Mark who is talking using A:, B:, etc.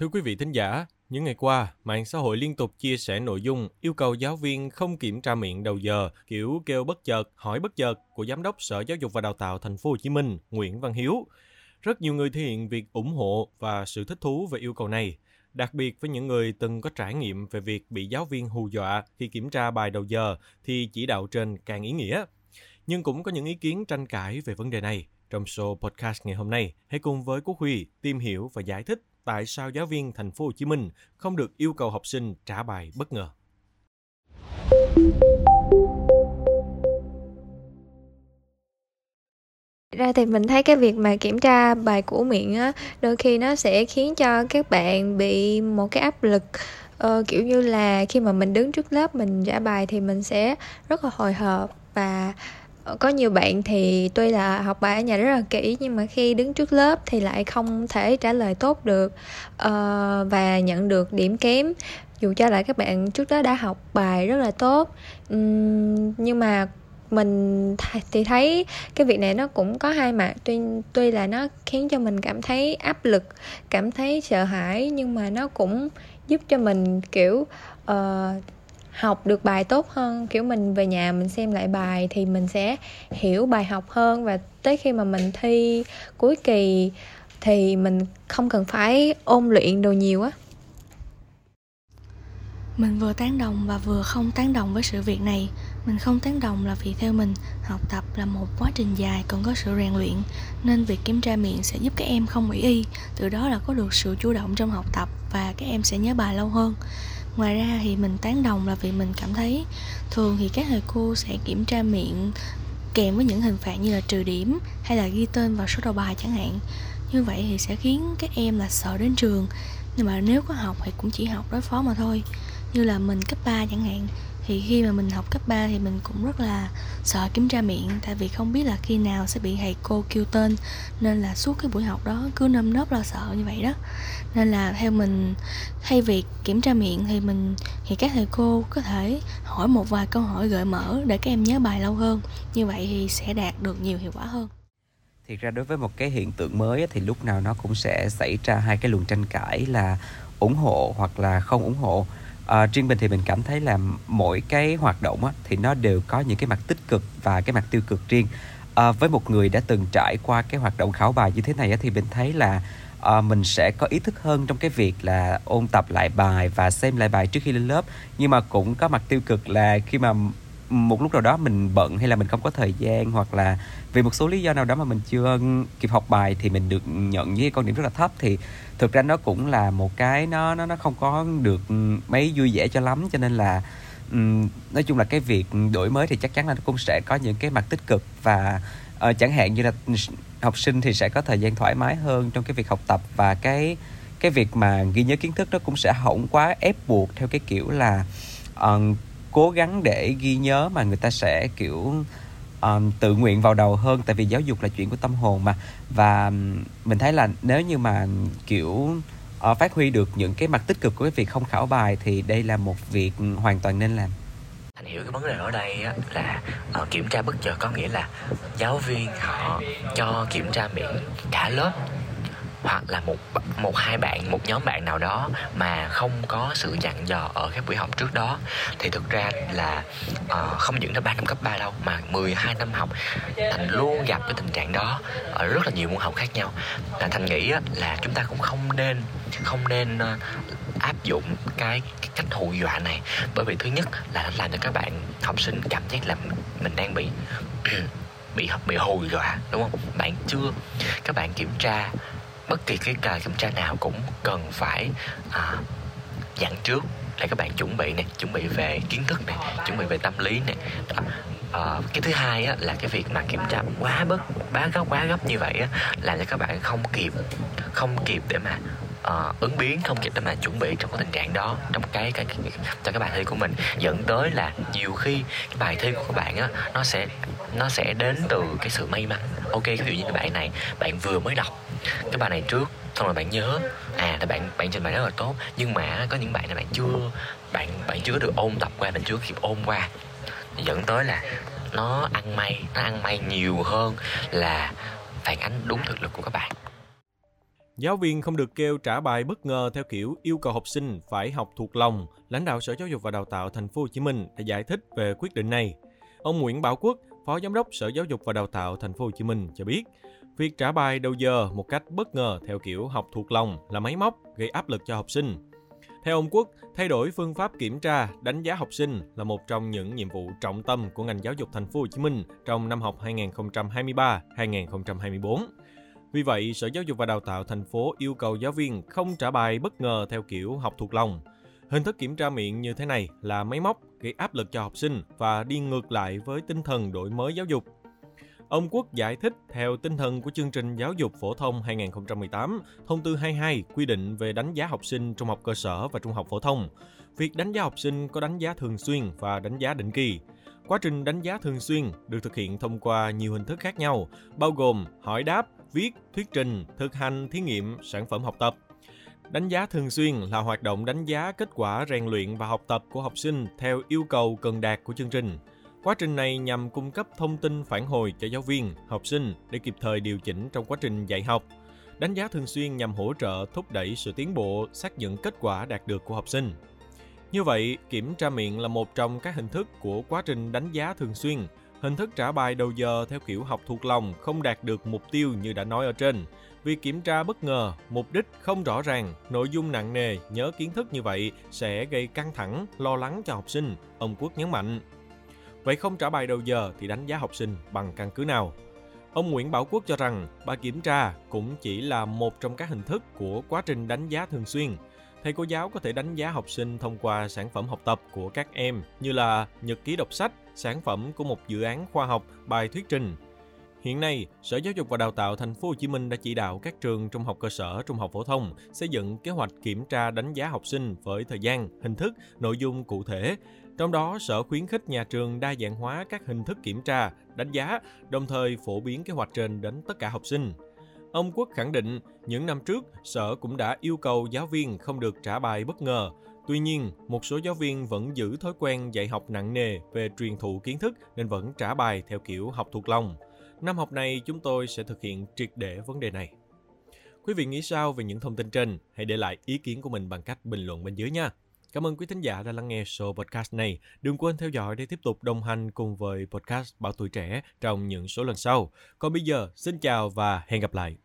A: Thưa quý vị thính giả, những ngày qua, mạng xã hội liên tục chia sẻ nội dung yêu cầu giáo viên không kiểm tra miệng đầu giờ, kiểu kêu bất chợt, hỏi bất chợt của Giám đốc Sở Giáo dục và Đào tạo Thành phố Hồ Chí Minh Nguyễn Văn Hiếu. Rất nhiều người thể hiện việc ủng hộ và sự thích thú về yêu cầu này, đặc biệt với những người từng có trải nghiệm về việc bị giáo viên hù dọa khi kiểm tra bài đầu giờ thì chỉ đạo trên càng ý nghĩa. Nhưng cũng có những ý kiến tranh cãi về vấn đề này. Trong show podcast ngày hôm nay, hãy cùng với Quốc Huy tìm hiểu và giải thích tại sao giáo viên thành phố Hồ Chí Minh không được yêu cầu học sinh trả bài bất ngờ.
B: ra thì mình thấy cái việc mà kiểm tra bài của miệng á đôi khi nó sẽ khiến cho các bạn bị một cái áp lực ờ, kiểu như là khi mà mình đứng trước lớp mình trả bài thì mình sẽ rất là hồi hộp và Ờ, có nhiều bạn thì tuy là học bài ở nhà rất là kỹ nhưng mà khi đứng trước lớp thì lại không thể trả lời tốt được uh, và nhận được điểm kém. Dù cho lại các bạn trước đó đã học bài rất là tốt um, nhưng mà mình thì thấy cái việc này nó cũng có hai mặt. Tuy tuy là nó khiến cho mình cảm thấy áp lực cảm thấy sợ hãi nhưng mà nó cũng giúp cho mình kiểu uh, học được bài tốt hơn. Kiểu mình về nhà mình xem lại bài thì mình sẽ hiểu bài học hơn. Và tới khi mà mình thi cuối kỳ thì mình không cần phải ôn luyện đồ nhiều á.
C: Mình vừa tán đồng và vừa không tán đồng với sự việc này. Mình không tán đồng là vì theo mình, học tập là một quá trình dài còn có sự rèn luyện, nên việc kiểm tra miệng sẽ giúp các em không ủy y. Từ đó là có được sự chủ động trong học tập và các em sẽ nhớ bài lâu hơn ngoài ra thì mình tán đồng là vì mình cảm thấy thường thì các thầy cô sẽ kiểm tra miệng kèm với những hình phạt như là trừ điểm hay là ghi tên vào số đầu bài chẳng hạn. Như vậy thì sẽ khiến các em là sợ đến trường. Nhưng mà nếu có học thì cũng chỉ học đối phó mà thôi. Như là mình cấp 3 chẳng hạn thì khi mà mình học cấp 3 thì mình cũng rất là sợ kiểm tra miệng, tại vì không biết là khi nào sẽ bị thầy cô kêu tên, nên là suốt cái buổi học đó cứ nâm nớp lo sợ như vậy đó. Nên là theo mình, thay vì kiểm tra miệng thì mình, thì các thầy cô có thể hỏi một vài câu hỏi gợi mở để các em nhớ bài lâu hơn. Như vậy thì sẽ đạt được nhiều hiệu quả hơn.
D: Thì ra đối với một cái hiện tượng mới thì lúc nào nó cũng sẽ xảy ra hai cái luồng tranh cãi là ủng hộ hoặc là không ủng hộ à, riêng mình thì mình cảm thấy là mỗi cái hoạt động á, thì nó đều có những cái mặt tích cực và cái mặt tiêu cực riêng. À, với một người đã từng trải qua cái hoạt động khảo bài như thế này á, thì mình thấy là à, mình sẽ có ý thức hơn trong cái việc là ôn tập lại bài và xem lại bài trước khi lên lớp. Nhưng mà cũng có mặt tiêu cực là khi mà một lúc nào đó mình bận hay là mình không có thời gian hoặc là vì một số lý do nào đó mà mình chưa kịp học bài thì mình được nhận với con điểm rất là thấp thì thực ra nó cũng là một cái nó nó nó không có được mấy vui vẻ cho lắm. Cho nên là um, nói chung là cái việc đổi mới thì chắc chắn là nó cũng sẽ có những cái mặt tích cực và uh, chẳng hạn như là học sinh thì sẽ có thời gian thoải mái hơn trong cái việc học tập và cái cái việc mà ghi nhớ kiến thức nó cũng sẽ không quá ép buộc theo cái kiểu là uh, cố gắng để ghi nhớ mà người ta sẽ kiểu um, tự nguyện vào đầu hơn tại vì giáo dục là chuyện của tâm hồn mà. Và mình thấy là nếu như mà kiểu uh, phát huy được những cái mặt tích cực của cái việc không khảo bài thì đây là một việc hoàn toàn nên làm.
E: Anh hiểu cái vấn đề ở đây á, là uh, kiểm tra bất chợt có nghĩa là giáo viên họ cho kiểm tra miệng cả lớp hoặc là một một hai bạn một nhóm bạn nào đó mà không có sự dặn dò ở các buổi học trước đó. Thì thực ra là uh, không những là ba năm cấp 3 đâu mà 12 năm học thành luôn gặp cái tình trạng đó ở rất là nhiều môn học khác nhau. Là thành nghĩ là chúng ta cũng không nên không nên uh, áp dụng cái, cái cách hù dọa này. Bởi vì thứ nhất là làm cho các bạn học sinh cảm giác là mình đang bị bị bị hù dọa đúng không? Bạn chưa các bạn kiểm tra bất kỳ cái bài kiểm tra nào cũng cần phải à, dặn trước để các bạn chuẩn bị này chuẩn bị về kiến thức này chuẩn bị về tâm lý này đó. À, cái thứ hai á, là cái việc mà kiểm tra quá bất quá gấp quá gấp như vậy á, làm cho các bạn không kịp không kịp để mà uh, ứng biến không kịp để mà chuẩn bị trong cái tình trạng đó trong cái cái, cái cho cái bài thi của mình. Dẫn tới là nhiều khi cái bài thi của các bạn á nó sẽ nó sẽ đến từ cái sự may mắn. Ok ví dụ như cái bài này bạn vừa mới đọc cái bài này trước xong rồi bạn nhớ à là bạn bạn trình bày rất là tốt. Nhưng mà có những bạn này bạn chưa bạn bạn chưa được ôn tập qua bạn chưa kịp ôn qua. Dẫn tới là nó ăn may nó ăn may nhiều hơn là phản ánh đúng thực lực của các bạn.
A: Giáo viên không được kêu trả bài bất ngờ theo kiểu yêu cầu học sinh phải học thuộc lòng. Lãnh đạo Sở Giáo dục và Đào tạo Thành phố Hồ Chí Minh đã giải thích về quyết định này. Ông Nguyễn Bảo Quốc, Phó Giám đốc Sở Giáo dục và Đào tạo Thành phố Hồ Chí Minh cho biết, việc trả bài đầu giờ một cách bất ngờ theo kiểu học thuộc lòng là máy móc gây áp lực cho học sinh. Theo ông Quốc, thay đổi phương pháp kiểm tra, đánh giá học sinh là một trong những nhiệm vụ trọng tâm của ngành giáo dục Thành phố Hồ Chí Minh trong năm học 2023-2024. Vì vậy, Sở Giáo dục và Đào tạo thành phố yêu cầu giáo viên không trả bài bất ngờ theo kiểu học thuộc lòng. Hình thức kiểm tra miệng như thế này là máy móc, gây áp lực cho học sinh và đi ngược lại với tinh thần đổi mới giáo dục. Ông Quốc giải thích theo tinh thần của chương trình giáo dục phổ thông 2018, thông tư 22 quy định về đánh giá học sinh trung học cơ sở và trung học phổ thông. Việc đánh giá học sinh có đánh giá thường xuyên và đánh giá định kỳ. Quá trình đánh giá thường xuyên được thực hiện thông qua nhiều hình thức khác nhau, bao gồm hỏi đáp, viết, thuyết trình, thực hành thí nghiệm, sản phẩm học tập. Đánh giá thường xuyên là hoạt động đánh giá kết quả rèn luyện và học tập của học sinh theo yêu cầu cần đạt của chương trình. Quá trình này nhằm cung cấp thông tin phản hồi cho giáo viên, học sinh để kịp thời điều chỉnh trong quá trình dạy học. Đánh giá thường xuyên nhằm hỗ trợ thúc đẩy sự tiến bộ, xác nhận kết quả đạt được của học sinh. Như vậy, kiểm tra miệng là một trong các hình thức của quá trình đánh giá thường xuyên. Hình thức trả bài đầu giờ theo kiểu học thuộc lòng không đạt được mục tiêu như đã nói ở trên. Việc kiểm tra bất ngờ, mục đích không rõ ràng, nội dung nặng nề, nhớ kiến thức như vậy sẽ gây căng thẳng, lo lắng cho học sinh, ông Quốc nhấn mạnh. Vậy không trả bài đầu giờ thì đánh giá học sinh bằng căn cứ nào? Ông Nguyễn Bảo Quốc cho rằng bài kiểm tra cũng chỉ là một trong các hình thức của quá trình đánh giá thường xuyên. Thầy cô giáo có thể đánh giá học sinh thông qua sản phẩm học tập của các em như là nhật ký đọc sách, sản phẩm của một dự án khoa học, bài thuyết trình. Hiện nay, Sở Giáo dục và Đào tạo Thành phố Hồ Chí Minh đã chỉ đạo các trường trung học cơ sở, trung học phổ thông xây dựng kế hoạch kiểm tra đánh giá học sinh với thời gian, hình thức, nội dung cụ thể. Trong đó, Sở khuyến khích nhà trường đa dạng hóa các hình thức kiểm tra, đánh giá, đồng thời phổ biến kế hoạch trên đến tất cả học sinh. Ông Quốc khẳng định, những năm trước, Sở cũng đã yêu cầu giáo viên không được trả bài bất ngờ. Tuy nhiên, một số giáo viên vẫn giữ thói quen dạy học nặng nề về truyền thụ kiến thức nên vẫn trả bài theo kiểu học thuộc lòng. Năm học này chúng tôi sẽ thực hiện triệt để vấn đề này. Quý vị nghĩ sao về những thông tin trên? Hãy để lại ý kiến của mình bằng cách bình luận bên dưới nha. Cảm ơn quý thính giả đã lắng nghe show podcast này. Đừng quên theo dõi để tiếp tục đồng hành cùng với podcast Bảo Tuổi Trẻ trong những số lần sau. Còn bây giờ, xin chào và hẹn gặp lại.